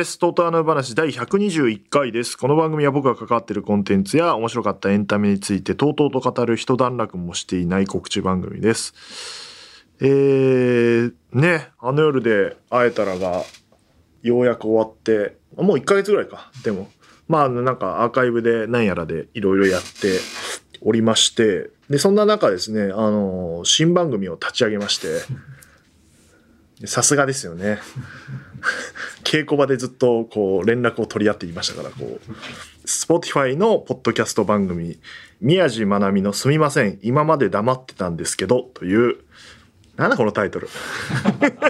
です。トートアナ話第121回です。この番組は僕が関わっているコンテンツや面白かったエンタメについてとうとうと語る一段落もしていない告知番組です。えー、ね、あの夜で会えたらがようやく終わって、もう1ヶ月ぐらいか。でも、まあなんかアーカイブで何やらでいろいろやっておりまして、で、そんな中ですね、あの、新番組を立ち上げまして、さすがですよね。稽古場でずっとこう連絡を取り合っていましたから、こう、Spotify のポッドキャスト番組、宮地まなみのすみません、今まで黙ってたんですけど、という、なんだこのタイトル。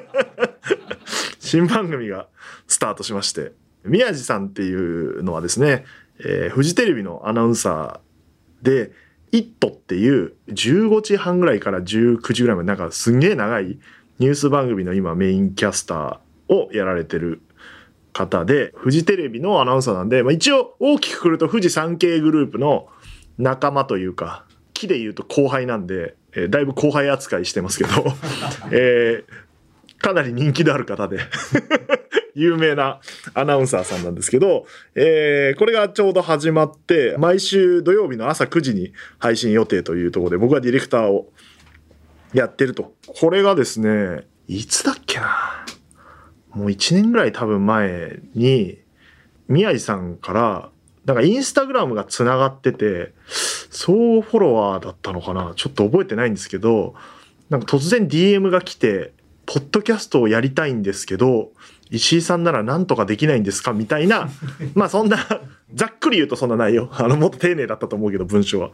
新番組がスタートしまして、宮地さんっていうのはですね、えーフジテレビのアナウンサーで、イットっていう15時半ぐらいから19時ぐらいまでなんかすんげえ長いニュース番組の今メインキャスターをやられてる方で、フジテレビのアナウンサーなんで、まあ、一応大きくくると富士山系グループの仲間というか、木で言うと後輩なんで、えーだいぶ後輩扱いしてますけど、えーかなり人気のある方で、有名なアナウンサーさんなんですけど、えーこれがちょうど始まって、毎週土曜日の朝9時に配信予定というところで、僕はディレクターをやってると。これがですね、いつだっけなもう1年ぐらい多分前に、宮地さんから、なんかインスタグラムがつながってて、総フォロワーだったのかなちょっと覚えてないんですけど、なんか突然 DM が来て、ポッドキャストをやりたいんですけど、石井さんなら何とかできないんですか？みたいな、まあそんな、ざっくり言うとそんな内容。あの、もっと丁寧だったと思うけど、文章は。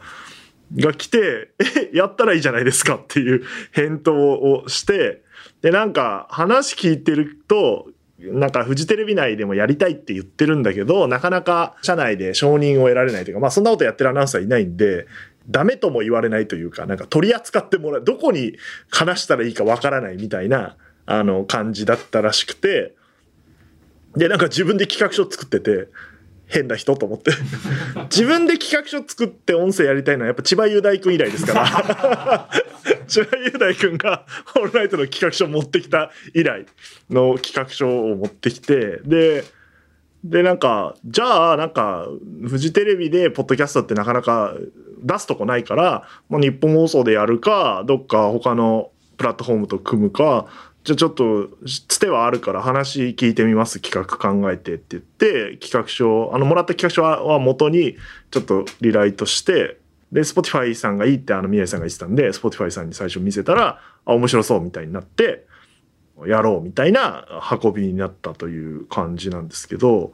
が来て、え、やったらいいじゃないですかっていう返答をして、で、なんか話聞いてると、なんかフジテレビ内でもやりたいって言ってるんだけど、なかなか社内で承認を得られないというか、まあそんなことやってるアナウンサーいないんで、ダメとも言われないというか、なんか取り扱ってもらう、どこに話したらいいかわからないみたいな、あの、感じだったらしくて、で、なんか自分で企画書作ってて、変な人と思って。自分で企画書作って音声やりたいのはやっぱ千葉雄大君以来ですから。千葉雄大君がオールナイトの企画書を持ってきた以来の企画書を持ってきて、で、で、なんか、じゃあ、なんか、フジテレビでポッドキャストってなかなか出すとこないから、もう日本放送でやるか、どっか他のプラットフォームと組むか、じゃあちょっと、つてはあるから話聞いてみます、企画考えてって言って、企画書、あの、もらった企画書は元に、ちょっとリライトして、で、Spotify さんがいいってあの宮井さんが言ってたんで、Spotify さんに最初見せたら、あ、面白そうみたいになって、やろうみたいな運びになったという感じなんですけど、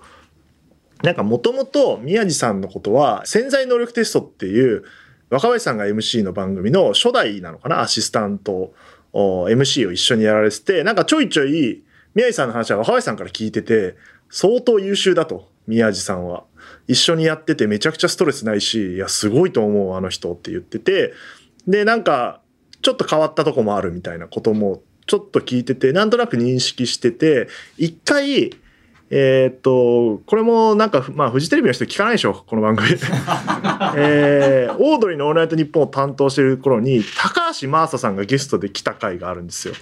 なんかもともと宮地さんのことは潜在能力テストっていう若林さんが MC の番組の初代なのかなアシスタント MC を一緒にやられててなんかちょいちょい宮治さんの話は若林さんから聞いてて相当優秀だと宮治さんは。一緒にやっててめちゃくちゃストレスないしいやすごいと思うあの人って言っててでなんかちょっと変わったとこもあるみたいなこともちょっと聞いててなんとなく認識してて一回えーっと、これもなんか、まあ、フジテレビの人聞かないでしょ、この番組。えーオードリーのオールナイトニッポンを担当してる頃に、高橋真麻さんがゲストで来た回があるんですよ。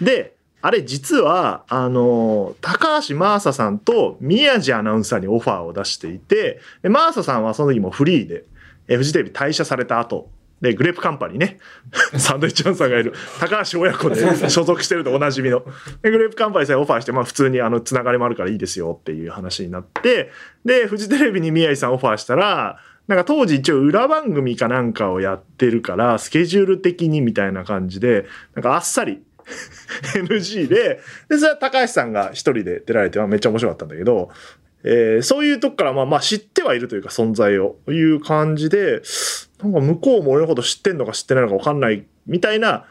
で、あれ実は、あの、高橋真麻さんと宮地アナウンサーにオファーを出していて、で真麻さんはその時もフリーで、えーフジテレビ退社された後、で、グレープカンパニーね。サンドイッチマンさんがいる、高橋親子で所属してるとおなじみの。で、グレープカンパニーさんにオファーして、まあ普通にあの、つながりもあるからいいですよっていう話になって、で、フジテレビに宮井さんオファーしたら、なんか当時一応裏番組かなんかをやってるから、スケジュール的にみたいな感じで、なんかあっさり NG で、で、それは高橋さんが一人で出られて、まあめっちゃ面白かったんだけど、えーそういうとこからまあまあ知ってはいるというか存在をいう感じで、なんか向こうも俺のこと知ってんのか知ってないのか分かんないみたいな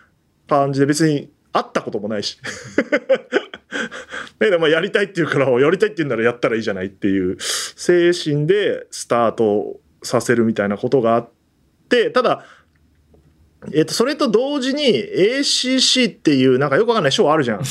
感じで別に会ったこともないし。だけどまあやりたいって言うから、やりたいって言うんならやったらいいじゃないっていう精神でスタートさせるみたいなことがあって、ただ、えっと、それと同時に ACC っていうなんかよくわかんない賞あるじゃん。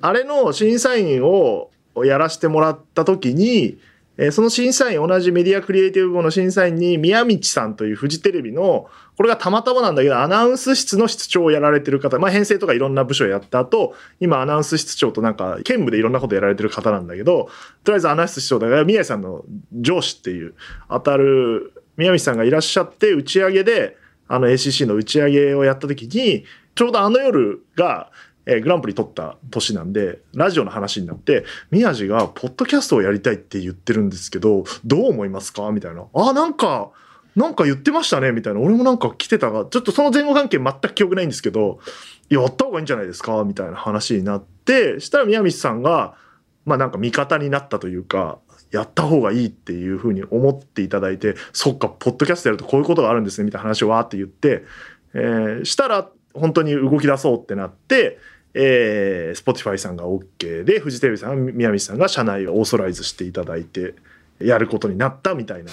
あれの審査員をやらせてもらった時に、えーその審査員、同じメディアクリエイティブ部の審査員に、宮道さんというフジテレビの、これがたまたまなんだけど、アナウンス室の室長をやられてる方、まあ編成とかいろんな部署やった後、今アナウンス室長となんか、兼務でいろんなことやられてる方なんだけど、とりあえずアナウンス室長だから、宮治さんの上司っていう、当たる宮道さんがいらっしゃって、打ち上げで、あの ACC の打ち上げをやった時に、ちょうどあの夜が、えーグランプリ取った年なんで、ラジオの話になって、宮地が、ポッドキャストをやりたいって言ってるんですけど、どう思いますか？みたいな。あ、なんか、なんか言ってましたねみたいな。俺もなんか来てたが、ちょっとその前後関係全く記憶ないんですけど、やった方がいいんじゃないですか？みたいな話になって、したら宮道さんが、まあなんか味方になったというか、やった方がいいっていうふうに思っていただいて、そっか、ポッドキャストやるとこういうことがあるんですね、みたいな話をわーって言って、えーしたら本当に動き出そうってなって、えー、Spotify さんが OK で、フジテレビさん、宮道さんが社内をオーソライズしていただいて、やることになったみたいな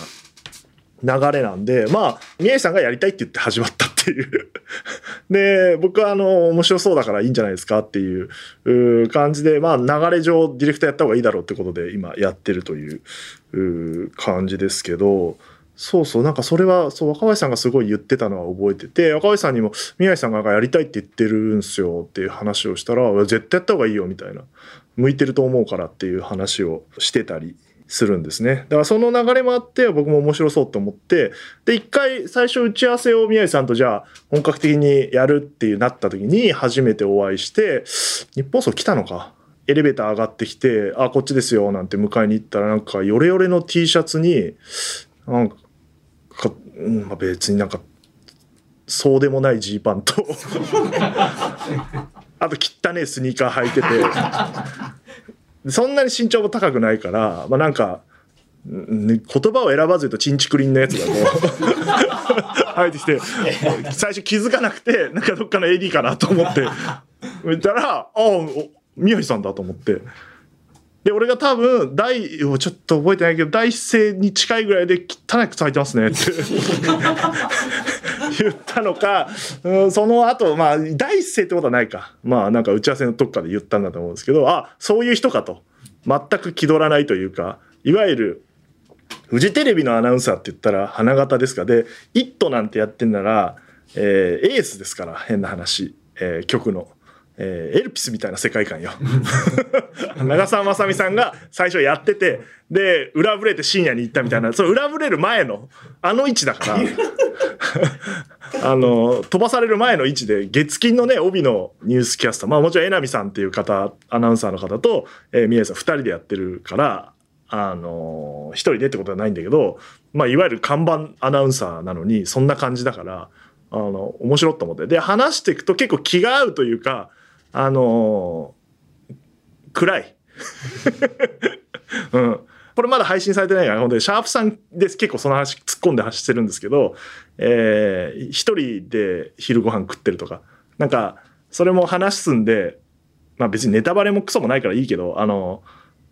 流れなんで、まあ、宮治さんがやりたいって言って始まったっていう。で、僕はあの、面白そうだからいいんじゃないですかっていう感じで、まあ、流れ上ディレクターやった方がいいだろうってことで今やってるという感じですけど、そうそう、なんかそれは、そう、若林さんがすごい言ってたのは覚えてて、若林さんにも、宮治さんがやりたいって言ってるんすよっていう話をしたら、絶対やった方がいいよみたいな。向いてると思うからっていう話をしてたりするんですね。だからその流れもあって僕も面白そうと思ってで一回最初打ち合わせを宮治さんとじゃあ本格的にやるっていうなった時に初めてお会いして日本放送来たのかエレベーター上がってきて「あこっちですよ」なんて迎えに行ったらなんかヨレヨレの T シャツになんか、うんまあ、別になんかそうでもないジーパンと。あと汚ねえスニーカー履いてて。そんなに身長も高くないから、まあなんか、ん言葉を選ばず言うとチンチクリンのやつがこう入ってきて最初気づかなくてなんかどっかの AD かなと思って。見たらああお宮治さんだと思ってで俺が多分第ちょっと覚えてないけど第一声に近いぐらいで汚い靴履いてますね。って。言ったのか、うん、その後まあ第一声ってことはないか。まあなんか打ち合わせのどっかで言ったんだと思うんですけどあそういう人かと。全く気取らないというか。いわゆるフジテレビのアナウンサーって言ったら花形ですか。で「イット!」なんてやってんなら、えーエースですから変な話、えー局の。えーエルピスみたいな世界観よ。長澤まさみさんが最初やってて、で、裏ぶれて深夜に行ったみたいな、その裏ぶれる前の、あの位置だから、あの、飛ばされる前の位置で、月金のね、帯のニュースキャスター、まあもちろん、えなみさんっていう方、アナウンサーの方と、えー宮治さん二人でやってるから、あの一人でってことはないんだけど、まあ、いわゆる看板アナウンサーなのに、そんな感じだから、あの、面白いと思って。で、話していくと結構気が合うというか、あの暗い。うん。これまだ配信されてないから、本当にシャープさんです結構その話突っ込んで走ってるんですけど、えー一人で昼ご飯食ってるとか、なんか、それも話すんで、まあ別にネタバレもクソもないからいいけど、あの、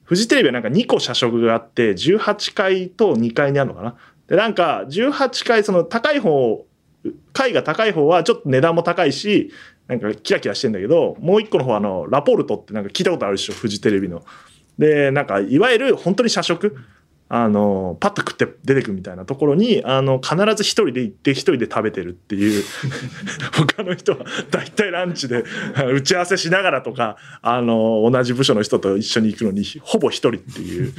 フジテレビはなんか2個社食があって、18階と2階にあるのかな。で、なんか、18階、その高い方、階が高い方はちょっと値段も高いし、なんかキラキラしてんだけど、もう一個の方はあの、ラポルトってなんか聞いたことあるでしょ、フジテレビの。で、なんか、いわゆる本当に社食？あの、パッと食って出てくみたいなところに、あの、必ず一人で行って一人で食べてるっていう、他の人は大体ランチで打ち合わせしながらとか、あの、同じ部署の人と一緒に行くのに、ほぼ一人っていう、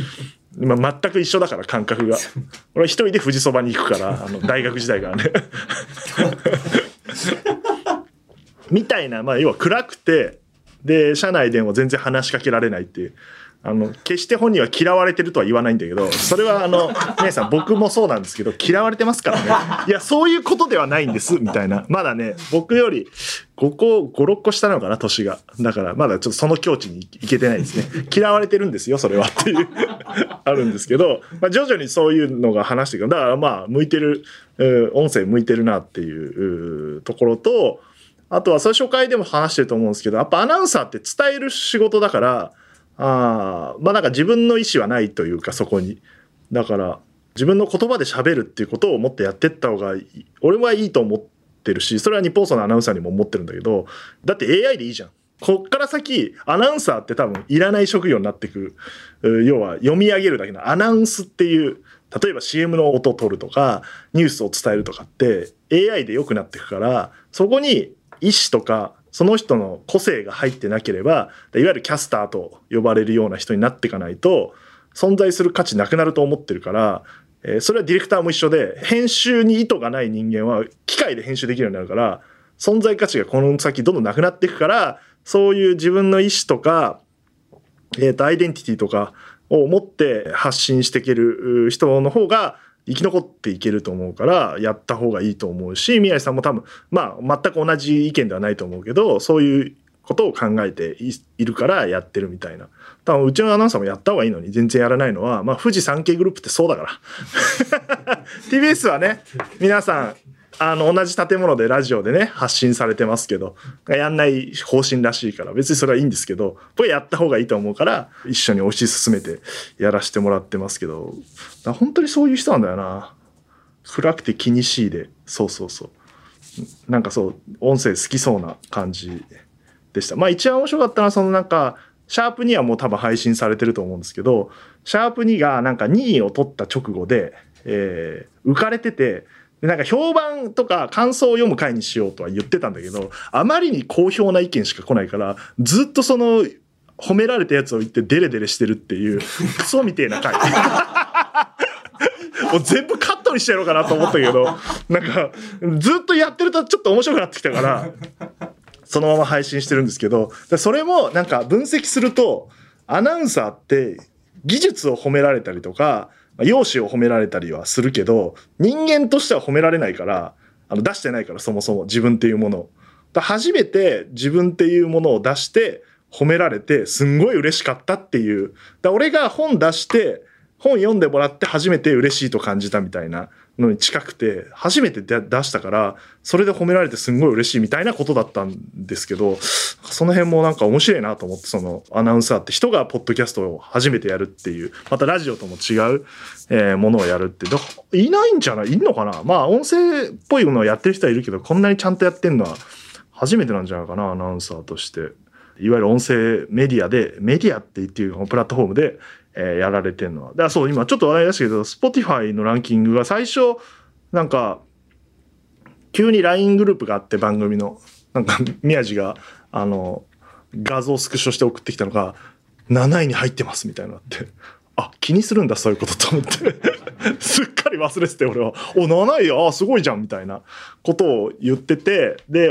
まあ、全く一緒だから感覚が。俺は一人で富士そばに行くから、あの、大学時代からね。みたいな、まあ、要は暗くて、で、社内でも全然話しかけられないっていう。あの、決して本人は嫌われてるとは言わないんだけど、それはあの、姉さん僕もそうなんですけど、嫌われてますからね。いや、そういうことではないんです、みたいな。まだね、僕より5個、5、6個下なのかな、年が。だから、まだちょっとその境地にいけてないですね。嫌われてるんですよ、それはっていう、あるんですけど、まあ、徐々にそういうのが話していく。だからまあ、向いてる、音声向いてるなっていうところと、あとは、それ初回でも話してると思うんですけど、やっぱアナウンサーって伝える仕事だから、あまあなんか自分の意思はないというか、そこに。だから、自分の言葉で喋るっていうことをもっとやってった方がいい俺はいいと思ってるしそれは日本放送のアナウンサーにも思ってるんだけどだって AI でいいじゃんこっから先アナウンサーって多分いらない職業になってく要は読み上げるだけのアナウンスっていう例えば CM の音を取るとかニュースを伝えるとかって AI で良くなってくからそこに意思とかその人の個性が入ってなければいわゆるキャスターと呼ばれるような人になっていかないと存在する価値なくなると思ってるからえ、それはディレクターも一緒で、編集に意図がない人間は機械で編集できるようになるから、存在価値がこの先どんどんなくなっていくから、そういう自分の意思とか、え、ー、と、アイデンティティとかを持って発信していける人の方が生き残っていけると思うから、やった方がいいと思うし、宮治さんも多分、まあ、全く同じ意見ではないと思うけど、そういうことを考えているからやってるみたいな。多分うちのアナウンサーもやった方がいいのに全然やらないのは、まあ富士山系グループってそうだから。TBS はね、皆さん、あの、同じ建物でラジオでね、発信されてますけど、やんない方針らしいから、別にそれはいいんですけど、これやった方がいいと思うから、一緒に推し進めてやらせてもらってますけど、本当にそういう人なんだよな。暗くて気にしいで、そうそうそう。なんかそう、音声好きそうな感じでした。まあ一番面白かったのは、そのなんか、シャープ2はもう多分配信されてると思うんですけど、シャープ2がなんか2位を取った直後で、えー、浮かれてて、なんか評判とか感想を読む回にしようとは言ってたんだけど、あまりに好評な意見しか来ないから、ずっとその褒められたやつを言ってデレデレしてるっていう、クソみてえな回。もう全部カットにしてやろうかなと思ったけど、なんか、ずっとやってるとちょっと面白くなってきたから、そのまま配信してるんですけど、それもなんか分析すると、アナウンサーって技術を褒められたりとか、容姿を褒められたりはするけど、人間としては褒められないから、あの出してないからそもそも自分っていうものを。初めて自分っていうものを出して褒められてすんごい嬉しかったっていう。だ俺が本出して本読んでもらって初めて嬉しいと感じたみたいなのに近くて、初めて出したから、それで褒められてすんごい嬉しいみたいなことだったんですけど、その辺もなんか面白いなと思って、そのアナウンサーって人がポッドキャストを初めてやるっていう、またラジオとも違う、えー、ものをやるって、いないんじゃない？いんのかな？まあ音声っぽいものをやってる人はいるけど、こんなにちゃんとやってんのは初めてなんじゃないかな、アナウンサーとして。いわゆる音声メディアで、メディアって言っていうプラットフォームで、えー、やられてるのは。だからそう、今ちょっと話題出したけど、Spotify のランキングが最初、なんか、急に LINE グループがあって番組の、なんか、宮地が、あの、画像スクショして送ってきたのが、7位に入ってますみたいなって。あ、気にするんだ、そういうことと思って。すっかり忘れてて、俺は。お、7位、あ、すごいじゃん、みたいなことを言ってて、で、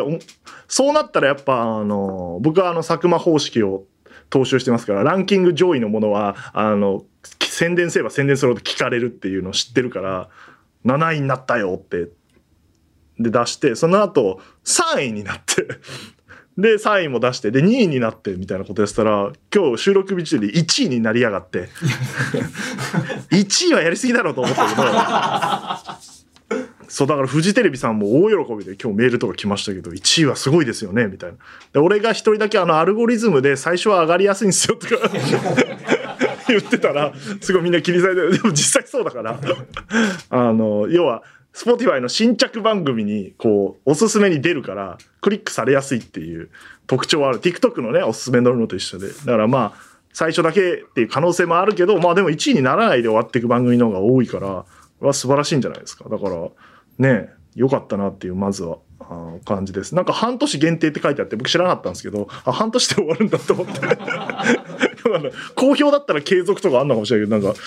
そうなったらやっぱ、あの、僕はあの、佐久間方式を踏襲してますから、ランキング上位のものは、あの、宣伝すれば宣伝するほど聞かれるっていうのを知ってるから、7位になったよって、で出して、その後3位になってで、3位も出して、で、2位になってみたいなことやってたら、今日収録日中で1位になりやがって。1位はやりすぎだろうと思ったけど、そう、だからフジテレビさんも大喜びで今日メールとか来ましたけど、1位はすごいですよね、みたいな。で、俺が一人だけあのアルゴリズムで最初は上がりやすいんですよ、とか 言ってたら、すごいみんな気にされて、でも実際そうだから、あの、要は、スポティファイの新着番組に、こう、おすすめに出るから、クリックされやすいっていう特徴はある。TikTok のね、おすすめ乗るのと一緒で。だからまあ、最初だけっていう可能性もあるけど、まあでも1位にならないで終わっていく番組の方が多いから、は素晴らしいんじゃないですか。だから、ね良かったなっていうまずは感じです。なんか半年限定って書いてあって僕知らなかったんですけど、あ、半年で終わるんだと思って。好評だったら継続とかあんのかもしれないけど、なんか、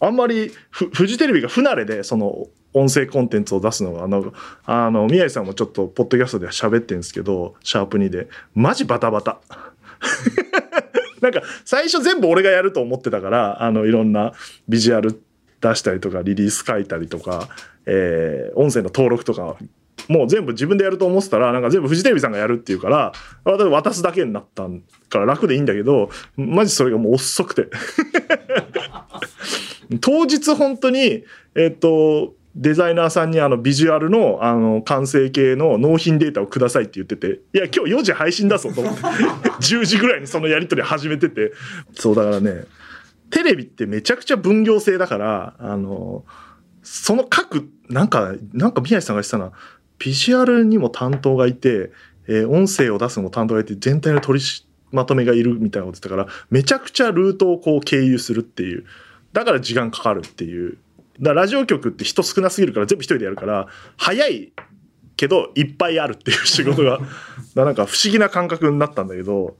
あんまりフジテレビが不慣れで、その音声コンテンツを出すのが、あの、あの、宮治さんもちょっとポッドキャストで喋ってるんですけど、シャープ2で、マジバタバタ。なんか最初全部俺がやると思ってたから、あの、いろんなビジュアル出したりとか、リリース書いたりとか、えー、音声の登録とか、もう全部自分でやると思ってたら、なんか全部フジテレビさんがやるっていうから、渡すだけになったから楽でいいんだけど、マジそれがもう遅くて。当日本当に、えっ、ー、と、デザイナーさんにあのビジュアルのあの完成形の納品データをくださいって言ってて、いや今日4時配信だぞと思って、10時ぐらいにそのやり取り始めてて、そうだからね、テレビってめちゃくちゃ分業制だから、あの、その各、なんか、なんか宮地さんが言ってたな、ビジュアルにも担当がいて、えー音声を出すのも担当がいて、全体の取りまとめがいるみたいなこと言ってたから、めちゃくちゃルートをこう経由するっていう。だから時間かかるっていう。だからラジオ局って人少なすぎるから全部一人でやるから、早いけどいっぱいあるっていう仕事が、なんか不思議な感覚になったんだけど、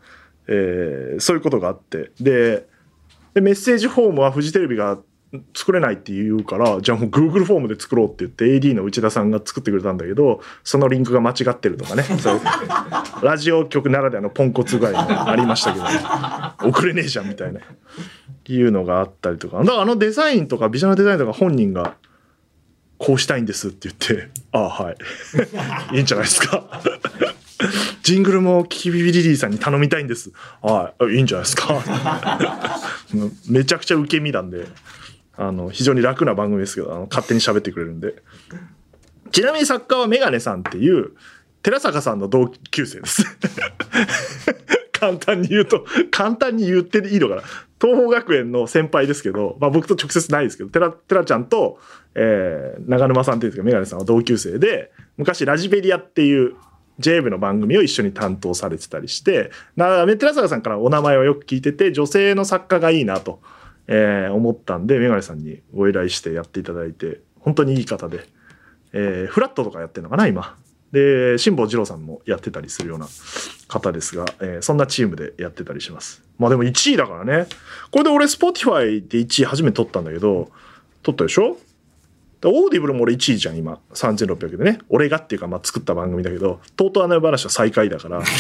えーそういうことがあって。で、でメッセージフォームはフジテレビが作れないって言うからじゃあもう Google フォームで作ろうって言って AD の内田さんが作ってくれたんだけどそのリンクが間違ってるとかね。そう。いうラジオ局ならではのポンコツ具合もありましたけど、遅れねえじゃんみたいな。いうのがあったりとか。だからあのデザインとかビジュアルデザインとか本人がこうしたいんですって言ってああはい。いいんじゃないですかジングルもキキビビリリーさんに頼みたいんです。はい、いいんじゃないですか。めちゃくちゃ受け身なんで、あの、非常に楽な番組ですけど、あの勝手に喋ってくれるんで。ちなみに作家はメガネさんっていう、寺坂さんの同級生です。簡単に言うと、簡単に言っていいのかな。東邦学園の先輩ですけど、まあ僕と直接ないですけど、寺、寺ちゃんと、えー、長沼さんっていうんですか、メガネさんは同級生で、昔ラジベリアっていう JB の番組を一緒に担当されてたりして、な寺坂さんからお名前をよく聞いてて、女性の作家がいいなと、えー思ったんで、メガネさんにご依頼してやっていただいて、本当にいい方で、えーフラットとかやってるのかな、今。で、辛坊二郎さんもやってたりするような方ですが、えーそんなチームでやってたりします。まあでも1位だからね。これで俺、Spotify で1位初めて取ったんだけど、取ったでしょ？オーディブルも俺1位じゃん、今。3600でね。俺がっていうか、まあ作った番組だけど、とうとうあの話は最下位だから。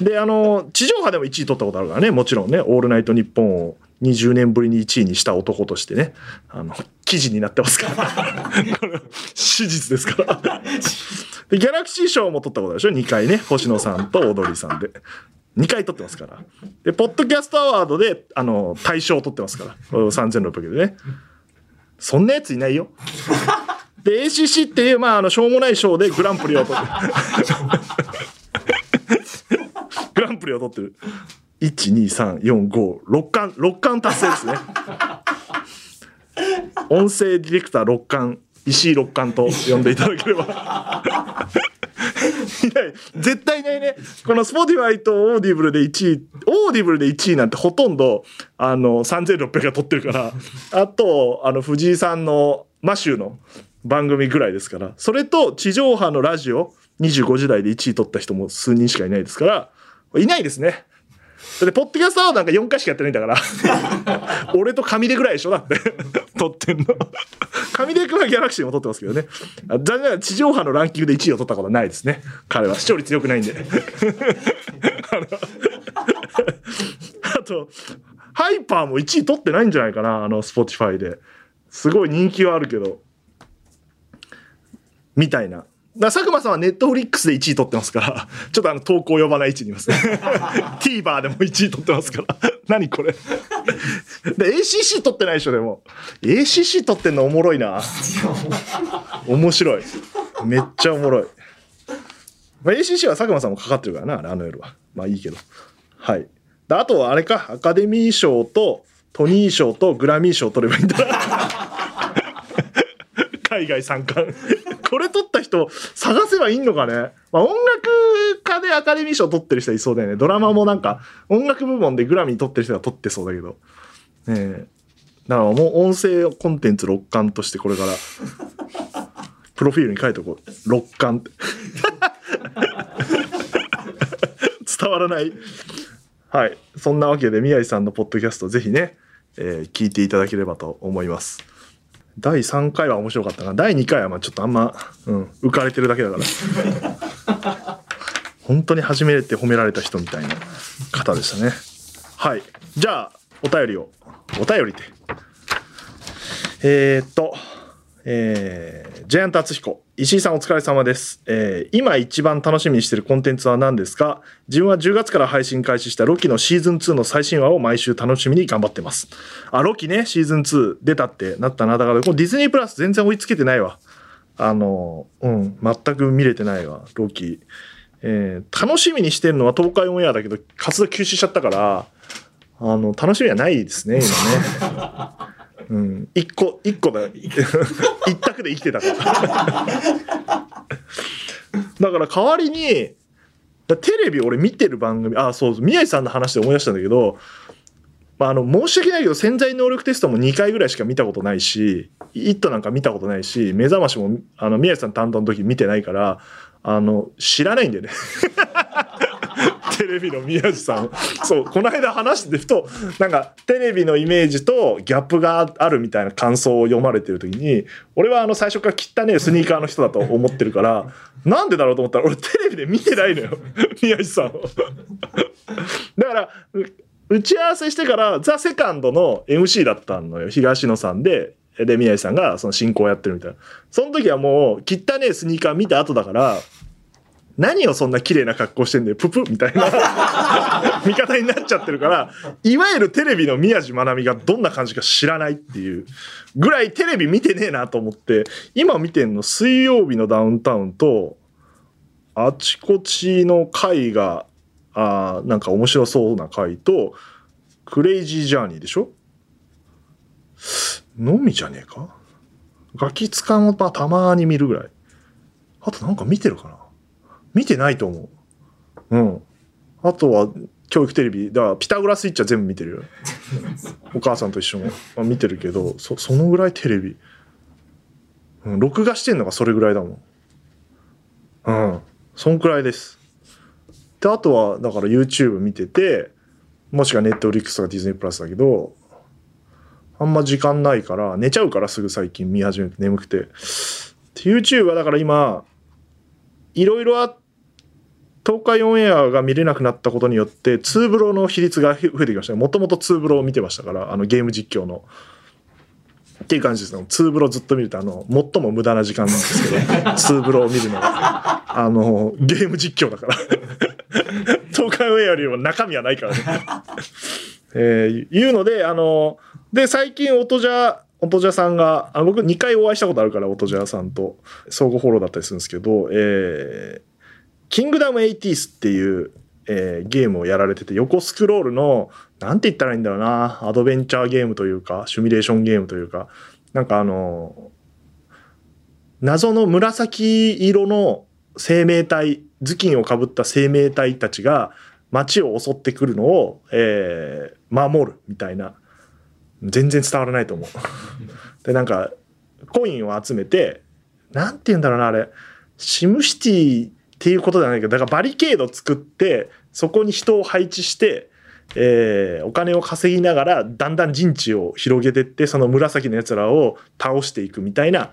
で、あの、地上波でも1位取ったことあるからね、もちろんね、オールナイトニッポンを20年ぶりに1位にした男としてね、あの、記事になってますから。これ史実ですから。で、ギャラクシー賞も取ったことあるでしょ ?2 回ね、星野さんとオードリーさんで。2回取ってますから。で、ポッドキャストアワードで、あの、大賞を取ってますから。3600でね。そんなやついないよ。で、ACC っていう、まあ、あの、しょうもない賞でグランプリを取ってグランプリを取ってる。1、2、3、4、5、6冠、6冠達成ですね。音声ディレクター6冠、石井六冠と呼んでいただければ。絶対ないね。この Spotify とオーディブルで1位、オーディブルで1位なんてほとんど、あの、3600が取ってるから、あと、あの、藤井さんのマシューの番組ぐらいですから、それと地上波のラジオ、25時台で1位取った人も数人しかいないですから、いないですね。だって、ポッドキャストアワードなんか4回しかやってないんだから。俺と上出ぐらいでしょだって。取ってんの。上出君はギャラクシーも取ってますけどね。あ残念ながら地上波のランキングで1位を取ったことはないですね。彼は視聴率良くないんで。あ と、ハイパーも1位取ってないんじゃないかな。あの、スポティファイで。すごい人気はあるけど。みたいな。佐久間さんはネットフリックスで1位取ってますから、ちょっとあの到底及ばない位置にいますね。TVer でも1位取ってますから。何これ。で、ACC 取ってないでしょ、でも。ACC 取ってんのおもろいな。面白い。めっちゃおもろい。まあ、ACC は佐久間さんもかかってるからな、あれあの夜は。まあいいけど。はい。であとはあれか、アカデミー賞とトニー賞とグラミー賞取ればいいんだ。海外参観。これ取った人探せばいいのかね、まあ、音楽家でアカデミー賞取ってる人いそうだよね。ドラマもなんか音楽部門でグラミー取ってる人が取ってそうだけど。ねえ。だからもう音声コンテンツ6冠としてこれから、プロフィールに書いておこう。6冠って。伝わらない。はい。そんなわけで宮治さんのポッドキャストぜひね、えー聞いていただければと思います。第3回は面白かったな。第2回はまあちょっとあんま、うん、浮かれてるだけだから。本当に初めて褒められた人みたいな方でしたね。はい。じゃあ、お便りを。お便りで。えー、っと、えージェイアント厚彦。石井さんお疲れ様です、えー今一番楽しみにしてるコンテンツは何ですか？自分は10月から配信開始したロキのシーズン2の最新話を毎週楽しみに頑張ってます。あ、ロキね、シーズン2出たってなったな。だから、このディズニープラス全然追いつけてないわ。あの、うん、全く見れてないわ、ロキ。えー楽しみにしてるのは東海オンエアだけど、活動休止しちゃったから、あの、楽しみはないですね、今ね。うん。一個、一個だ。一択で生きてたから。だから代わりに、だテレビ俺見てる番組、あ、そうそう、宮治さんの話で思い出したんだけど、まあ、あの、申し訳ないけど、潜在能力テストも2回ぐらいしか見たことないし、イットなんか見たことないし、目覚ましも、あの、宮治さん担当の時見てないから、あの、知らないんだよね。テレビの宮治さん。そう、この間話しててふと、なんか、テレビのイメージとギャップがあるみたいな感想を読まれてる時に、俺はあの、最初から汚ねえスニーカーの人だと思ってるから、なんでだろうと思ったら、俺テレビで見てないのよ。宮治さんを。だから、打ち合わせしてから、ザ・セカンドの MC だったのよ。東野さんで、で、宮治さんがその進行をやってるみたいな。その時はもう、汚ねえスニーカー見た後だから、何をそんな綺麗な格好してんだよ、ププみたいな。見方になっちゃってるから、いわゆるテレビの宮地まなみがどんな感じか知らないっていう。ぐらいテレビ見てねえなと思って、今見てんの水曜日のダウンタウンと、あちこちの回が、あなんか面白そうな回と、クレイジージャーニーでしょ？のみじゃねえか？ガキツカンをたまに見るぐらい。あとなんか見てるかな？見てないと思う。うん。あとは、教育テレビ、だからピタゴラスイッチは全部見てるよ。お母さんと一緒も、まあ、見てるけど、そ、そのぐらいテレビ。うん、録画してんのがそれぐらいだもん。うん。そんくらいです。で、あとは、だから YouTube 見てて、もしくは Netflix とか Disney プラスだけど、あんま時間ないから、寝ちゃうからすぐ最近見始めて眠くて。で YouTube はだから今、いろいろあ東海オンエアが見れなくなったことによってツーブロの比率が増えてきました。もともとツーブロを見てましたからあのゲーム実況の。っていう感じですね。ツーブロずっと見るとあの最も無駄な時間なんですけど ツーブロを見るのがあのゲーム実況だから。東海オンエアよりも中身はないからね。えーいうのであので最近音じゃ音じゃさんがあ僕2回お会いしたことあるから音じゃさんと。相互フォローだったりするんですけど、えーキングダム80っていう、えーゲームをやられてて横スクロールのなんて言ったらいいんだろうなアドベンチャーゲームというかシミュレーションゲームというかなんかあの謎の紫色の生命体頭巾をかぶった生命体たちが街を襲ってくるのを、えー守るみたいな全然伝わらないと思う。でなんかコインを集めてなんて言うんだろうなあれシムシティっていうことではないけどだからバリケード作ってそこに人を配置して、えーお金を稼ぎながらだんだん陣地を広げてってその紫のやつらを倒していくみたいな。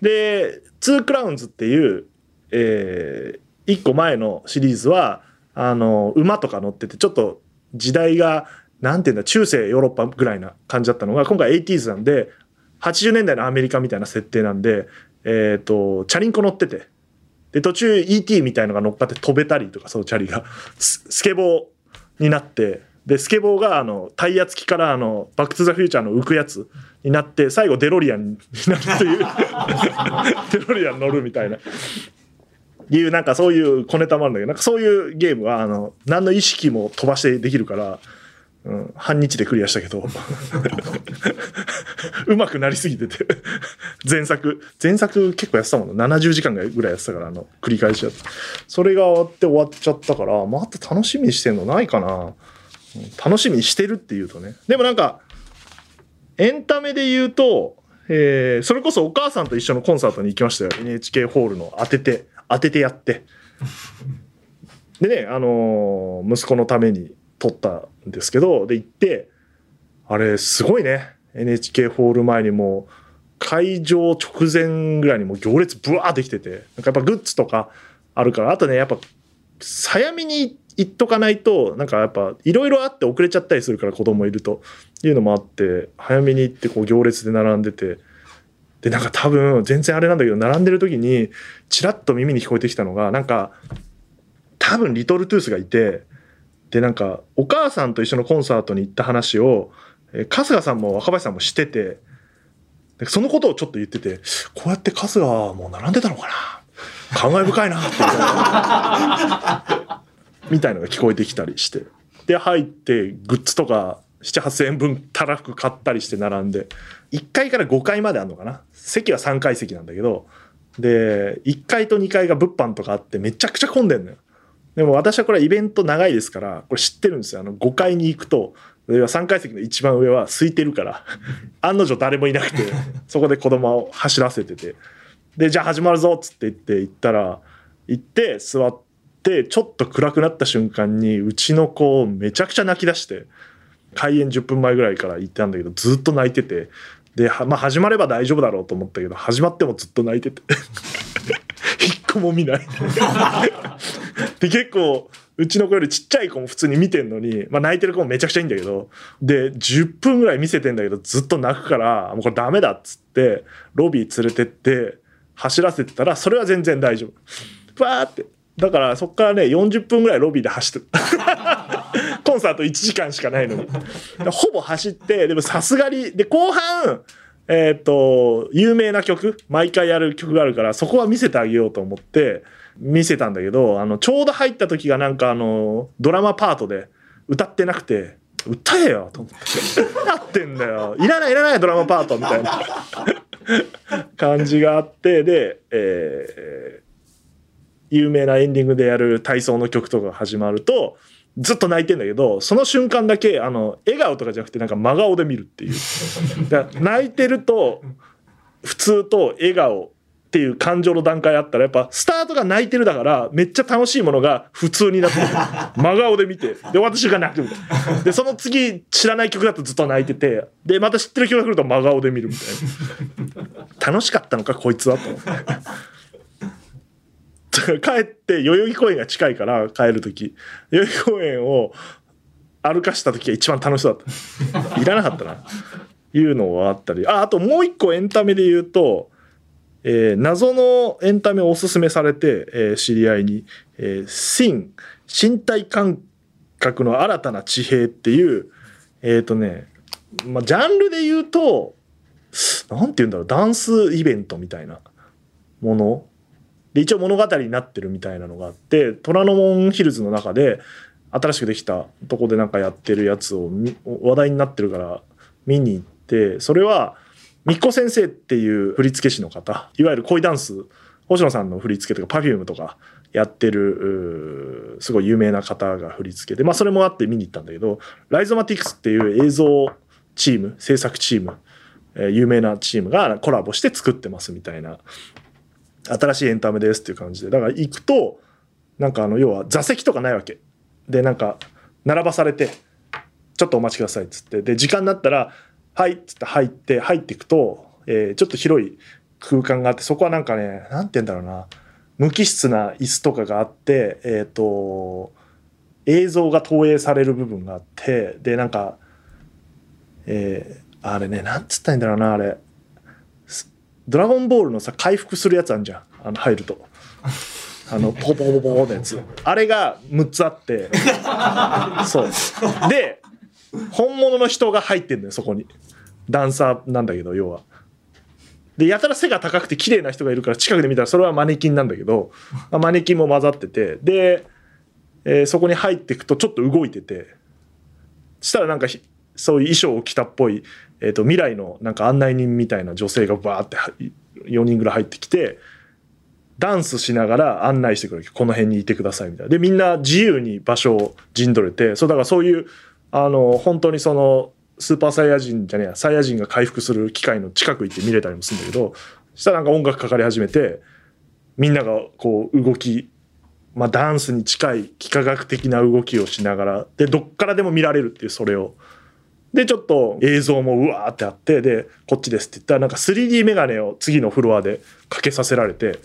で Two Crowns っていう、え1個前のシリーズはあの馬とか乗っててちょっと時代がなんていうんだ中世ヨーロッパぐらいな感じだったのが今回 80s なんで80年代のアメリカみたいな設定なんで、えっ、と、チャリンコ乗ってて、で、途中 ET みたいのが乗っかって飛べたりとか、そのチャリが、スケボーになって、で、スケボーが、あの、タイヤ付きから、あの、バックトゥザフューチャーの浮くやつになって、最後デロリアンになるという、デロリアン乗るみたいな。いう、なんかそういう小ネタもあるんだけど、なんかそういうゲームは、あの、何の意識も飛ばしてできるから、うん、半日でクリアしたけど、うまくなりすぎてて、前作、前作結構やってたもんな。70時間ぐらいやってたから、あの、繰り返しやって。それが終わって終わっちゃったから、まあ、あと楽しみにしてんのないかな。楽しみにしてるっていうとね。でもなんか、エンタメで言うと、えーそれこそお母さんと一緒のコンサートに行きましたよ。NHK ホールの当てて、当ててやって。でね、あのー息子のために撮ったんですけど、で行って、あれすごいね。NHK ホール前にも会場直前ぐらいにも行列ブワーできてて、なんかやっぱグッズとかあるから、あとね、やっぱ早めに行っとかないと、なんかやっぱいろいろあって遅れちゃったりするから子供いるというのもあって、早めに行ってこう行列で並んでて、で、なんか多分全然あれなんだけど、並んでる時にチラッと耳に聞こえてきたのが、なんか多分リトルトゥースがいて、で、なんかお母さんと一緒のコンサートに行った話を、えー春日さんも若林さんもしてて、でそのことをちょっと言ってて、こうやって春日はもう並んでたのかな？感慨深いなって みたいのが聞こえてきたりして。で、入って、グッズとか7、8000円分たらふく買ったりして並んで、1階から5階まであるのかな？席は3階席なんだけど、で、1階と2階が物販とかあってめちゃくちゃ混んでんのよ。でも私はこれイベント長いですから、これ知ってるんですよ。あの5階に行くと、3階席の一番上は空いてるから、案の定誰もいなくて、そこで子供を走らせてて。で、じゃあ始まるぞっつって言って行ったら、行って座って、ちょっと暗くなった瞬間に、うちの子めちゃくちゃ泣き出して、開演10分前ぐらいから行ったんだけど、ずっと泣いてて、で、はまあ始まれば大丈夫だろうと思ったけど、始まってもずっと泣いてて。一個も見ない。で、結構、うちの子よりちっちゃい子も普通に見てんのに、まあ泣いてる子もめちゃくちゃいいんだけど、で、10分ぐらい見せてんだけど、ずっと泣くから、もうこれダメだっつって、ロビー連れてって、走らせてたら、それは全然大丈夫。バーって。だからそっからね、40分ぐらいロビーで走ってる。コンサート1時間しかないのに。ほぼ走って、でもさすがに、で、後半、えっ、と、有名な曲、毎回やる曲があるから、そこは見せてあげようと思って、見せたんだけど、あの、ちょうど入った時がなんかあの、ドラマパートで歌ってなくて、歌えよと思って。やってんだよ。いらないいらないドラマパートみたいな感じがあって、で、えー有名なエンディングでやる体操の曲とかが始まると、ずっと泣いてんだけど、その瞬間だけ、あの、笑顔とかじゃなくて、なんか真顔で見るっていう。だから泣いてると、普通と笑顔っていう感情の段階あったら、やっぱスタートが泣いてるだから、めっちゃ楽しいものが普通になってる。真顔で見て、で、私が泣くみたいな。で、その次、知らない曲だとずっと泣いてて、で、また知ってる曲が来ると真顔で見るみたいな。楽しかったのか、こいつはと思って。帰って代々木公園が近いから帰る時。代々木公園を歩かした時が一番楽しそうだった。いらなかったな。いうのはあったり。ああともう一個エンタメで言うと、えー謎のエンタメをおすすめされて、えー知り合いに「えー、シン身体感覚の新たな地平」っていうえっ、とね、まあ、ジャンルで言うとなんて言うんだろう。ダンスイベントみたいなもので一応物語になってるみたいなのがあって虎ノ門ヒルズの中で新しくできたとこでなんかやってるやつを話題になってるから見に行ってそれはみっこ先生っていう振付師の方いわゆる恋ダンス星野さんの振付とか Perfume とかやってるすごい有名な方が振付でまあそれもあって見に行ったんだけどライゾマティクスっていう映像チーム制作チーム、有名なチームがコラボして作ってますみたいな新しいエンタメですっていう感じで。だから行くとなんかあの要は座席とかないわけ。でなんか並ばされてちょっとお待ちくださいっつって。で時間になったら「はい」っつって入って入っていくと、えーちょっと広い空間があってそこはなんかねなんて言うんだろうな。無機質な椅子とかがあってえっ、と映像が投影される部分があってでなんかえーあれねなんつったらいいんだろうなあれ。ドラゴンボールのさ回復するやつあんじゃん。あの入ると。あの ポコポコポコポコのやつ。あれが6つあって。そう。で本物の人が入ってんのよそこに。ダンサーなんだけど要は。でやたら背が高くて綺麗な人がいるから近くで見たらそれはマネキンなんだけど、まあマネキンも混ざってて。で、えーそこに入っていくとちょっと動いてて。そしたらなんかひそういう衣装を着たっぽい、えー、と未来のなんか案内人みたいな女性がバーって4人ぐらい入ってきてダンスしながら案内してくれる。この辺にいてくださいみたいな。でみんな自由に場所を陣取れてそうだからそういうあの本当にそのスーパーサイヤ人じゃねえやサイヤ人が回復する機械の近く行って見れたりもするんだけどそしたらなんか音楽かかり始めてみんながこう動きまあ、ダンスに近い幾何学的な動きをしながらでどっからでも見られるっていうそれをでちょっと映像もうわーってあってでこっちですって言ったらなんか 3D メガネを次のフロアでかけさせられて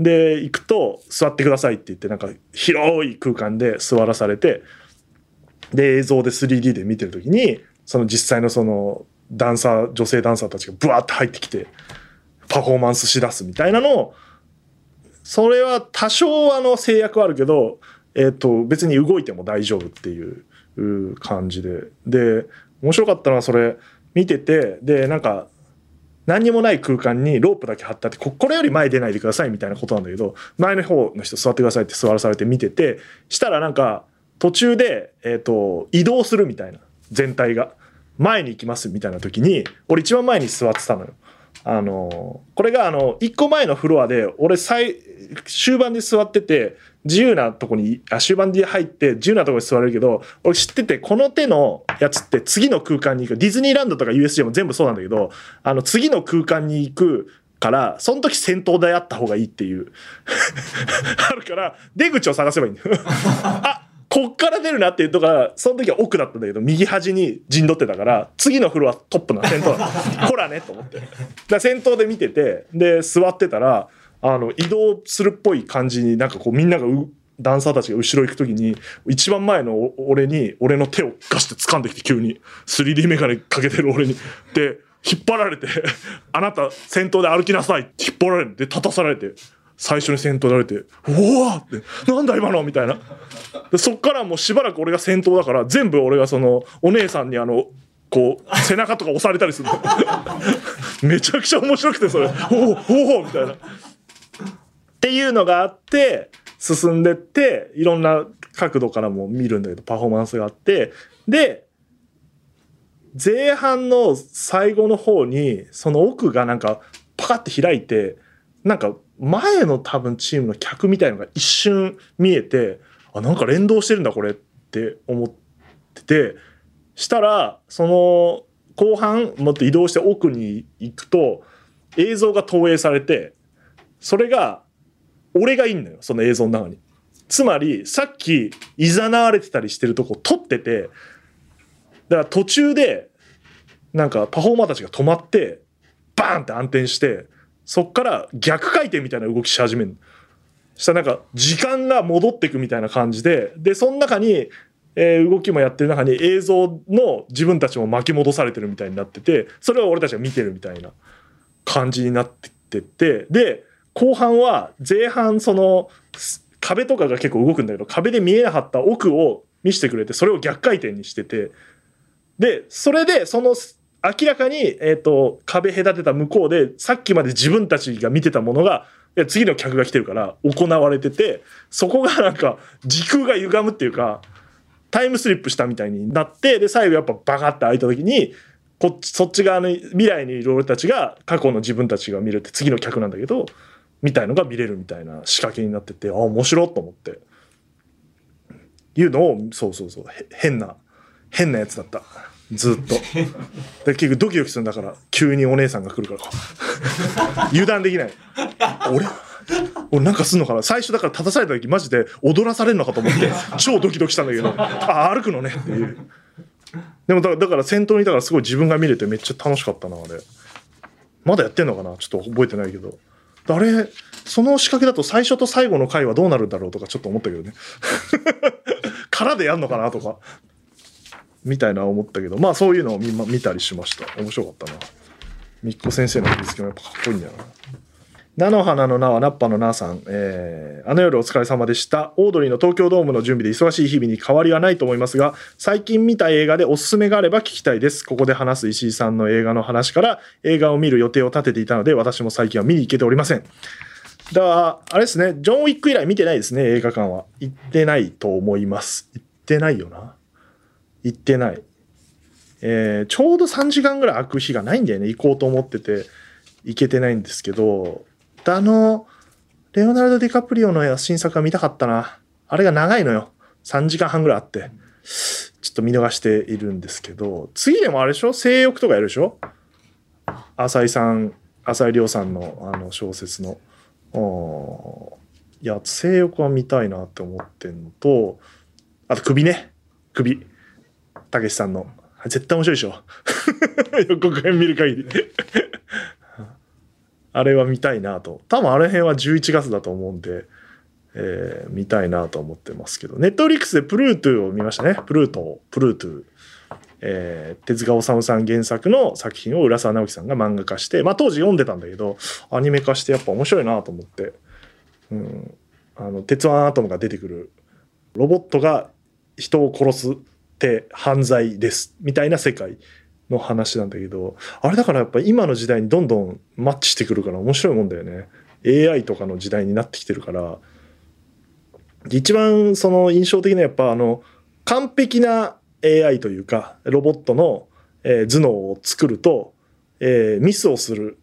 で行くと座ってくださいって言ってなんか広い空間で座らされてで映像で 3D で見てる時にその実際のそのダンサー女性ダンサーたちがブワーって入ってきてパフォーマンスしだすみたいなのをそれは多少あの制約はあるけど、えっと別に動いても大丈夫っていう感じで。で面白かったのはそれ見ててでなんか何にもない空間にロープだけ張ってあってこれより前出ないでくださいみたいなことなんだけど前の方の人座ってくださいって座らされて見ててしたらなんか途中で、えっと移動するみたいな全体が前に行きますみたいな時に俺一番前に座ってたのよ。あのこれがあの1個前のフロアで俺最終盤で座ってて自由なとこにあ終盤で入って自由なとこに座れるけど俺知っててこの手のやつって次の空間に行く。ディズニーランドとか USJ も全部そうなんだけどあの次の空間に行くからその時先頭であった方がいいっていう。あるから出口を探せばいいんだよ。あこっから出るなっていうとかその時は奥だったんだけど右端に陣取ってたから次のフロアトップな先頭だほらねと思って。だ先頭で見ててで座ってたらあの移動するっぽい感じになんかこうみんながダンサーたちが後ろ行く時に一番前の俺に俺の手をガシって掴んできて急に 3D メガネかけてる俺にで引っ張られて「あなた先頭で歩きなさい」って引っ張られて立たされて最初に先頭で歩いて「うわ!」って「なんだ今の!」みたいなでそっからもうしばらく俺が先頭だから全部俺がそのお姉さんにあのこう背中とか押されたりする めちゃくちゃ面白くてそれ「おおおお!」みたいな。っていうのがあって進んでっていろんな角度からも見るんだけどパフォーマンスがあってで前半の最後の方にその奥がなんかパカッて開いてなんか前の多分チームの客みたいのが一瞬見えてあなんか連動してるんだこれって思っててしたらその後半もっと移動して奥に行くと映像が投影されてそれが俺がいんのよその映像の中に。つまりさっきいざなわれてたりしてるとこ撮っててだから途中でなんかパフォーマーたちが止まってバーンって暗転してそっから逆回転みたいな動きし始めるしたらなんか時間が戻ってくみたいな感じででその中に、えー動きもやってる中に映像の自分たちも巻き戻されてるみたいになっててそれを俺たちが見てるみたいな感じになってってで後半は前半その壁とかが結構動くんだけど壁で見えなかった奥を見せてくれてそれを逆回転にしてて。でそれでその明らかに、えー、と壁隔てた向こうでさっきまで自分たちが見てたものが次の客が来てるから行われててそこが なんか時空が歪むっていうかタイムスリップしたみたいになってで最後やっぱバカって開いた時にこっちそっち側の未来にいる俺たちが過去の自分たちが見れて次の客なんだけどみたいのが見れるみたいな仕掛けになっててあ面白いと思って。いうのをそうそうそうへ変な変なやつだった。ずっと。で結局ドキドキするんだから急にお姉さんが来るから 油断できない。俺俺なんかすんのかな？最初だから立たされた時マジで踊らされるのかと思って超ドキドキしたんだけどあ歩くのねっていう。でもだだから先頭にいたからすごい自分が見れてめっちゃ楽しかったなあれ。まだやってんのかな？ちょっと覚えてないけどあれその仕掛けだと最初と最後の回はどうなるんだろうとかちょっと思ったけどね。空でやんのかなとか。みたいな思ったけど。まあそういうのを見,、ま、見たりしました。面白かったな。みっこ先生の振り付けもやっぱかっこいいんだよな。菜の花の菜はナッパの菜さん、えーあの夜お疲れ様でした。オードリーの東京ドームの準備で忙しい日々に変わりはないと思いますが、最近見た映画でおすすめがあれば聞きたいです。ここで話す石井さんの映画の話から映画を見る予定を立てていたので、私も最近は見に行けておりません。だから、あれですね、ジョン・ウィック以来見てないですね、映画館は。行ってないと思います。行ってないよな。行ってない。えーちょうど3時間ぐらい空く日がないんだよね、行こうと思ってて、行けてないんですけど、あの、レオナルド・ディカプリオの新作は見たかったな。あれが長いのよ。3時間半ぐらいあって。ちょっと見逃しているんですけど、次でもあれでしょ？性欲とかやるでしょ？浅井さん、浅井亮さんのあの小説の。おーいや、性欲は見たいなって思ってんのと、あと首ね。首。たけしさんの。絶対面白いでしょ？予告編見る限り。あれは見たいなと。多分あれ辺は11月だと思うんで、えー見たいなと思ってますけど。ネットフリックスでプルートゥを見ましたね。プルート、プルートゥ。えー手塚治虫さん原作の作品を浦沢直樹さんが漫画化して、まあ当時読んでたんだけど、アニメ化してやっぱ面白いなと思って。うん。あの、鉄腕アトムが出てくる。ロボットが人を殺すって犯罪です。みたいな世界の話なんだけど、あれだからやっぱ今の時代にどんどんマッチしてくるから面白いもんだよね。AI とかの時代になってきてるから、一番その印象的なやっぱあの完璧な AI というかロボットの、え頭脳を作ると、えミスをする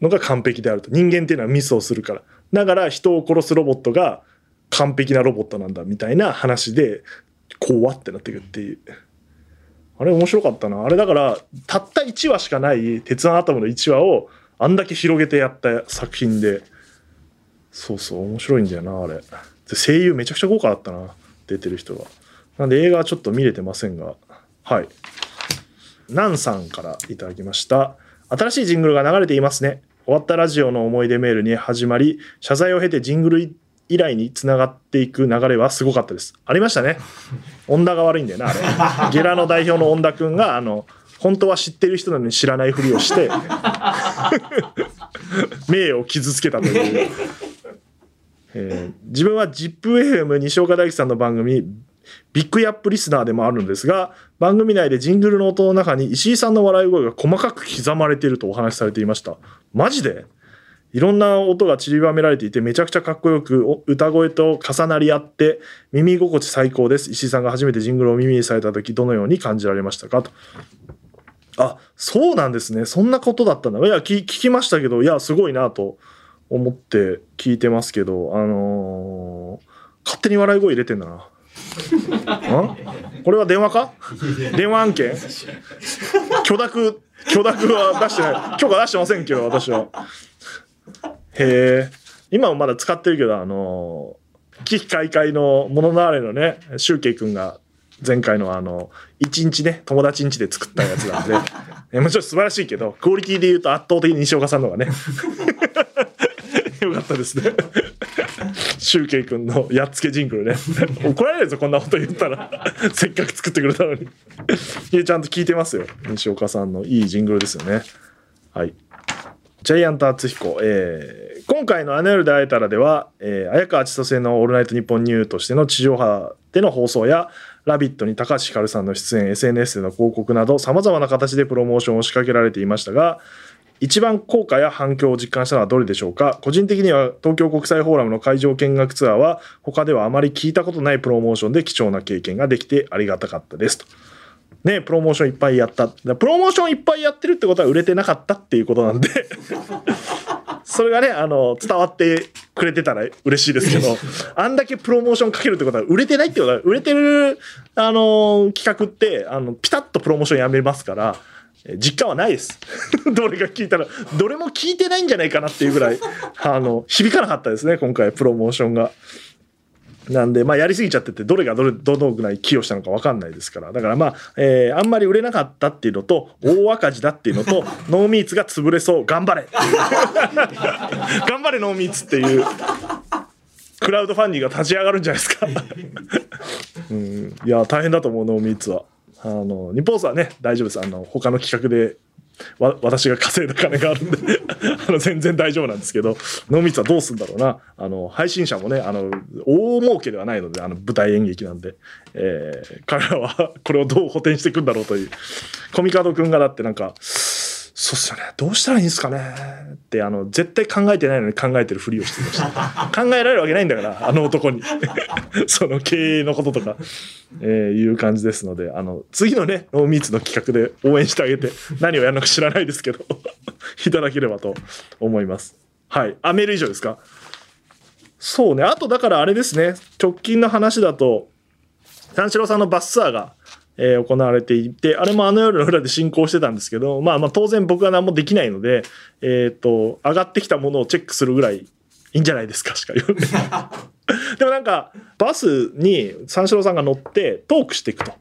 のが完璧であると。人間っていうのはミスをするから。だから人を殺すロボットが完璧なロボットなんだみたいな話で怖ってなってくるっていう。あれ面白かったな。あれだからたった1話しかない「鉄腕アトム」の1話をあんだけ広げてやった作品で。そうそう面白いんだよなあれ。声優めちゃくちゃ豪華だったな出てる人がなんで映画はちょっと見れてませんが。はい。ナンさんからいただきました。新しいジングルが流れていますね。終わったラジオの思い出メールに始まり謝罪を経てジングル以来につながっていく流れはすごかったです。ありましたね。恩田が悪いんだよなあれ。ゲラの代表の恩田君があの本当は知ってる人なのに知らないふりをして 名誉を傷つけたという、えー自分は ZIPFM 西岡大樹さんの番組ビッグヤップリスナーでもあるのですが番組内でジングルの音の中に石井さんの笑い声が細かく刻まれているとお話しされていました。マジで？いろんな音が散りばめられていてめちゃくちゃかっこよくお歌声と重なり合って耳心地最高です。石井さんが初めてジングルを耳にされた時どのように感じられましたか？と。あそうなんですね。そんなことだったんだ。いや聞聞きましたけどいやすごいなと思って聞いてますけどあのー勝手に笑い声入れてんだな。んこれは電話か？電話案件？許諾許諾は出してない。許可出してませんけど私はへえ今もまだ使ってるけどあの危機開会のもののあれのねシュウケイ君が前回のあの一日ね友達ん家で作ったやつなんで。えもちろん素晴らしいけどクオリティで言うと圧倒的に西岡さんの方がね。よかったですね。シュウケイ君のやっつけジングルね。怒られるぞこんなこと言ったら。せっかく作ってくれたのに。いやちゃんと聞いてますよ。西岡さんのいいジングルですよね。はい。ジャイアント厚彦、えー今回の「アナ夜で会えたら」では、えー綾川千歳の「オールナイトニッポンニュー」としての地上波での放送や「ラビット!」に高橋ひかるさんの出演 SNS での広告などさまざまな形でプロモーションを仕掛けられていましたが一番効果や反響を実感したのはどれでしょうか？個人的には東京国際フォーラムの会場見学ツアーは他ではあまり聞いたことないプロモーションで貴重な経験ができてありがたかったですと。ね、プロモーションいっぱいやった。プロモーションいっぱいやってるってことは売れてなかったっていうことなんでそれがね、あの、伝わってくれてたら嬉しいですけど、あんだけプロモーションかけるってことは売れてないってことは、売れてる、あの、企画って、あの、ピタッとプロモーションやめますから、え実感はないです。どれが聞いたら、どれも聞いてないんじゃないかなっていうぐらい、あの、響かなかったですね、今回、プロモーションが。なんで、まあ、やりすぎちゃってて、どれがどれ、どのぐらい寄与したのか分かんないですから。だからまあ、えーあんまり売れなかったっていうのと、大赤字だっていうのと、ノーミーツが潰れそう、頑張れ 頑張れ、ノーミーツっていう、クラウドファンディングが立ち上がるんじゃないですか。うん、いや、大変だと思う、ノーミーツは。あの、日本はね、大丈夫です。あの、他の企画で、わ私が稼いだ金があるんで あの全然大丈夫なんですけど能光はどうすんだろうな。あの配信者もねあの大儲けではないのであの舞台演劇なんで、えー彼らはこれをどう補填していくんだろうという。コミカド君がだってなんかそうっすよね。どうしたらいいんですかね。ってあの絶対考えてないのに考えてるふりをしていました。考えられるわけないんだからあの男に。その経営のこととか、えーいう感じですのであの次のねノーミーツの企画で応援してあげて何をやるのか知らないですけど いただければと思います。はい。あメール以上ですか？そうね。あとだからあれですね。直近の話だと三四郎さんのバスツアーが、えー行われていてあれもあの夜の裏で進行してたんですけど、まあ、まあ当然僕は何もできないので、えー、と上がってきたものをチェックするぐらいいいんじゃないですかしか言わないでもなんかバスに三四郎さんが乗ってトークしていくと。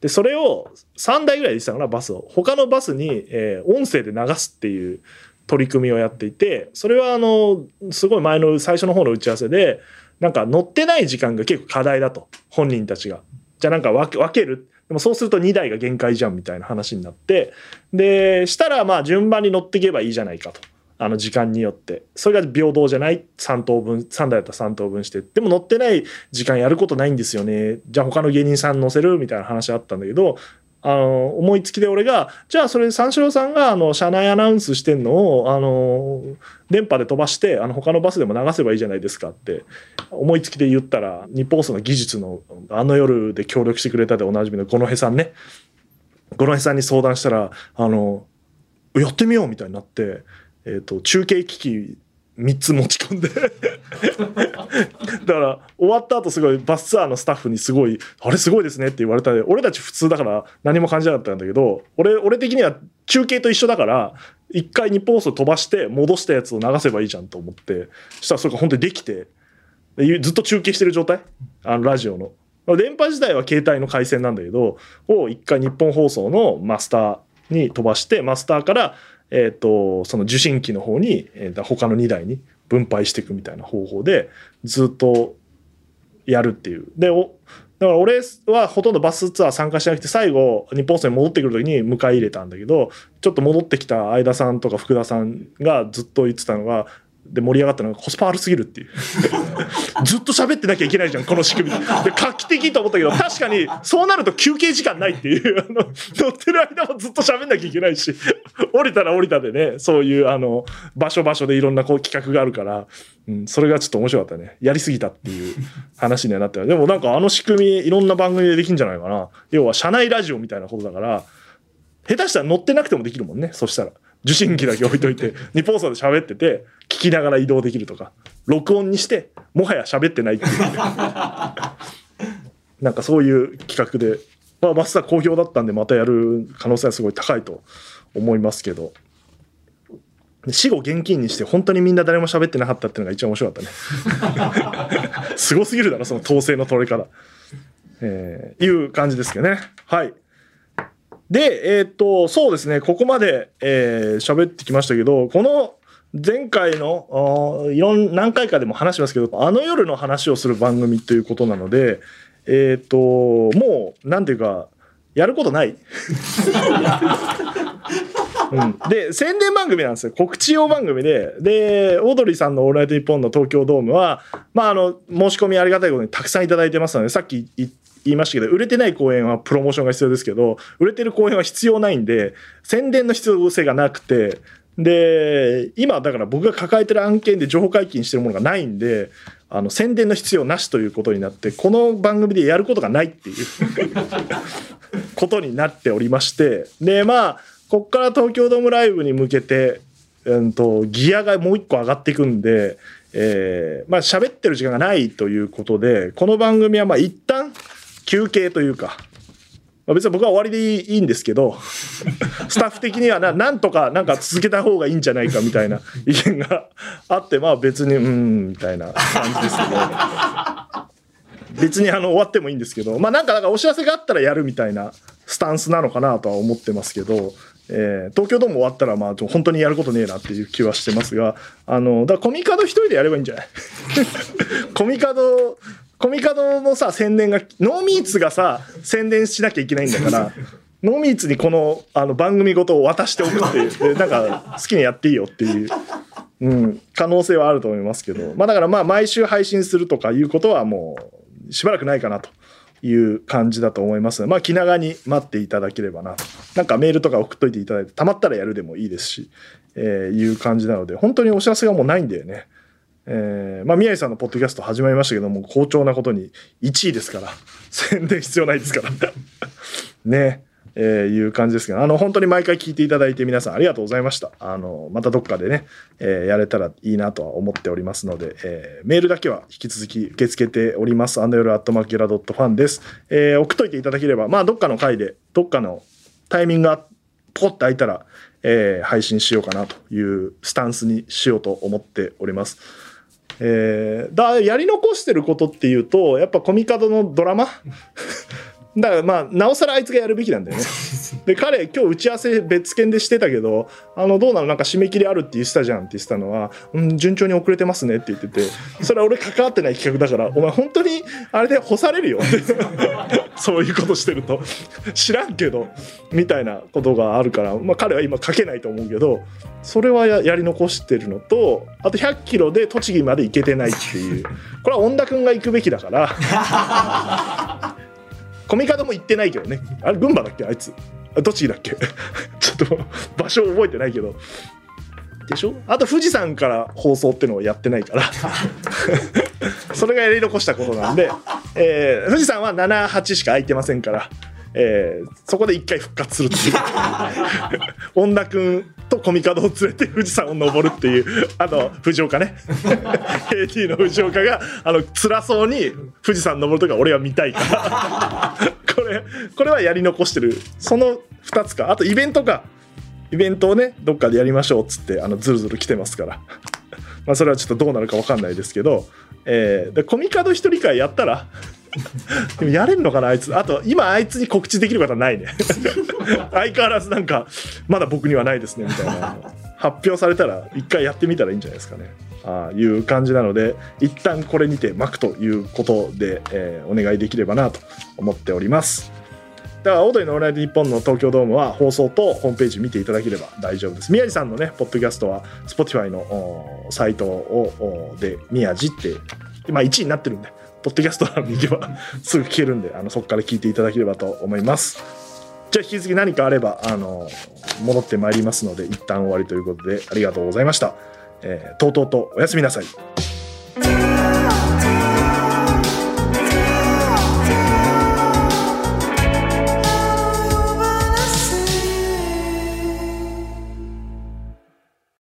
でそれを3台ぐらいでしたかなバスを他のバスに、えー音声で流すっていう取り組みをやっていてそれはあのすごい前の最初の方の打ち合わせでなんか乗ってない時間が結構課題だと本人たちが。じゃあなんか分け分けるでもそうすると2台が限界じゃんみたいな話になってでしたらまあ順番に乗っていけばいいじゃないかと。あの時間によって。それが平等じゃない？3等分3台だったら3等分して。でも乗ってない時間やることないんですよね。じゃあ他の芸人さん乗せる？みたいな話あったんだけどあの思いつきで俺がじゃあそれ三四郎さんがあの車内アナウンスしてんのをあの電波で飛ばしてあの他のバスでも流せばいいじゃないですかって思いつきで言ったら日本放送の技術のあの夜で協力してくれたでおなじみの五戸さんね。五戸さんに相談したらあのやってみようみたいになって、えー、と中継機器3つ持ち込んでだから終わった後すごいバスツアーのスタッフにすごい「あれすごいですね」って言われたで俺たち普通だから何も感じなかったんだけど俺俺的には中継と一緒だから一回日本放送飛ばして戻したやつを流せばいいじゃんと思ってそしたらそれが本当にできてずっと中継してる状態？あのラジオの。電波自体は携帯の回線なんだけどを一回日本放送のマスターに飛ばしてマスターから、えー、とその受信機の方に、えー、他の2台に分配していくみたいな方法でずっとやるっていう。でおだから俺はほとんどバスツアー参加しなくて最後日本戦に戻ってくる時に迎え入れたんだけどちょっと戻ってきた相田さんとか福田さんがずっと言ってたのがで盛り上がったのがコスパ悪すぎるっていう。ずっと喋ってなきゃいけないじゃんこの仕組み。で画期的と思ったけど確かにそうなると休憩時間ないっていう。あの乗ってる間もずっと喋んなきゃいけないし降りたら降りたでねそういうあの場所場所でいろんなこう企画があるから、うん、それがちょっと面白かったね。やりすぎたっていう話にはなってるでもなんかあの仕組みいろんな番組でできるんじゃないかな。要は社内ラジオみたいなことだから下手したら乗ってなくてもできるもんねそしたら受信機だけ置いといて日本放送で喋ってて聞きながら移動できるとか録音にしてもはや喋ってないっていう。なんかそういう企画で、まあ、マスター好評だったんでまたやる可能性はすごい高いと思いますけど。死後現金にして本当にみんな誰も喋ってなかったっていうのが一番面白かったね。すごすぎるだろその統制の取り方えーいう感じですけどね。はいで、えっ、と、そうですね、ここまで、えー喋ってきましたけど、この前回の、いろん、何回かでも話しますけど、あの夜の話をする番組ということなので、えっ、と、もう、なんていうか、やることない。うん、で宣伝番組なんですよ。告知用番組で。でオードリーさんの「オールナイトニッポン」の東京ドームは、まあ、あの申し込みありがたいことにたくさんいただいてますのでさっき言言いましたけど売れてない公演はプロモーションが必要ですけど売れてる公演は必要ないんで宣伝の必要性がなくてで今だから僕が抱えてる案件で情報解禁してるものがないんであの宣伝の必要なしということになってこの番組でやることがないっていう ことになっておりましてでまあこっから東京ドームライブに向けて、うん、とギアがもう一個上がっていくんで、えーまあ喋ってる時間がないということでこの番組はまあ一旦休憩というか、まあ、別に僕は終わりでいいんですけど スタッフ的にはななんとかなんか続けた方がいいんじゃないかみたいな 意見があってまあ別にうんみたいな感じですけど。別にあの終わってもいいんですけどまあなんかなんかお知らせがあったらやるみたいなスタンスなのかなとは思ってますけど、えー東京ドーム終わったらまあ本当にやることねえなっていう気はしてますがあのだからコミカド一人でやればいいんじゃない？コミカドコミカドのさ宣伝がノーミーツがさ宣伝しなきゃいけないんだから ノーミーツにこのあの番組ごとを渡しておくっていうでなんか好きにやっていいよっていう。うん、可能性はあると思いますけど、まあだからまあ毎週配信するとかいうことはもうしばらくないかなという感じだと思いますまあ気長に待っていただければなと。なんかメールとか送っといていただいて、たまったらやるでもいいですし、えーいう感じなので、本当にお知らせがもうないんだよね。えーまあ宮城さんのポッドキャスト始まりましたけども、好調なことに1位ですから、宣伝必要ないですから。ね。えーいう感じですけど、あの、本当に毎回聞いていただいて皆さんありがとうございました。あの、またどっかでね、えーやれたらいいなとは思っておりますので、えーメールだけは引き続き受け付けております。アンドヨルアットマーケラドットファンです。えー送っといていただければ、まあ、どっかの回で、どっかのタイミングがポコッと空いたら、えー配信しようかなというスタンスにしようと思っております。えーだやり残してることっていうとやっぱコミカドのドラマ？だからまあなおさらあいつがやるべきなんだよね。で彼今日打ち合わせ別件でしてたけどあのどうなの？なんか締め切りあるって言ってたじゃんって言ってたのは、うん、順調に遅れてますねって言ってて。それは俺関わってない企画だからお前本当にあれで干されるよ。そういうことしてると。知らんけどみたいなことがあるから、まあ、彼は今書けないと思うけどそれはややり残してるのとあと100キロで栃木まで行けてないっていう。これは恩田君が行くべきだから。コミカドも行ってないけどね。あれ群馬だっけ？あいつ。あ栃木だっけ？ちょっと場所覚えてないけど。でしょ？あと富士山から放送っていうのをやってないから。それがやり残したことなんで、えー富士山は78しか空いてませんから、えーそこで一回復活するっていう。恩田君とコミカドを連れて富士山を登るっていう あと藤岡ね。AT の藤岡があの辛そうに富士山登るとか俺は見たいから。これこれはやり残してる。その2つか。あとイベントか。イベントをねどっかでやりましょうっつってあのズルズル来てますから。まあそれはちょっとどうなるか分かんないですけど、えーでコミカド一人会やったらでもやれるのかなあいつ。あと今あいつに告知できる方ないね。相変わらずなんかまだ僕にはないですねみたいな。発表されたら一回やってみたらいいんじゃないですかね。ああいう感じなので一旦これにて巻くということで、えーお願いできればなと思っております。だから、オードリーのオールナイトニッポンの東京ドームは放送とホームページ見ていただければ大丈夫です。宮地さんのね、ポッドキャストは Spotify のおサイトをおで、宮地って、まあ1位になってるんで、ポッドキャスト欄に行けばすぐ聞けるんで、あのそこから聞いていただければと思います。じゃあ引き続き何かあれば、あの、戻ってまいりますので、一旦終わりということで、ありがとうございました。えー、とうとうとおやすみなさい。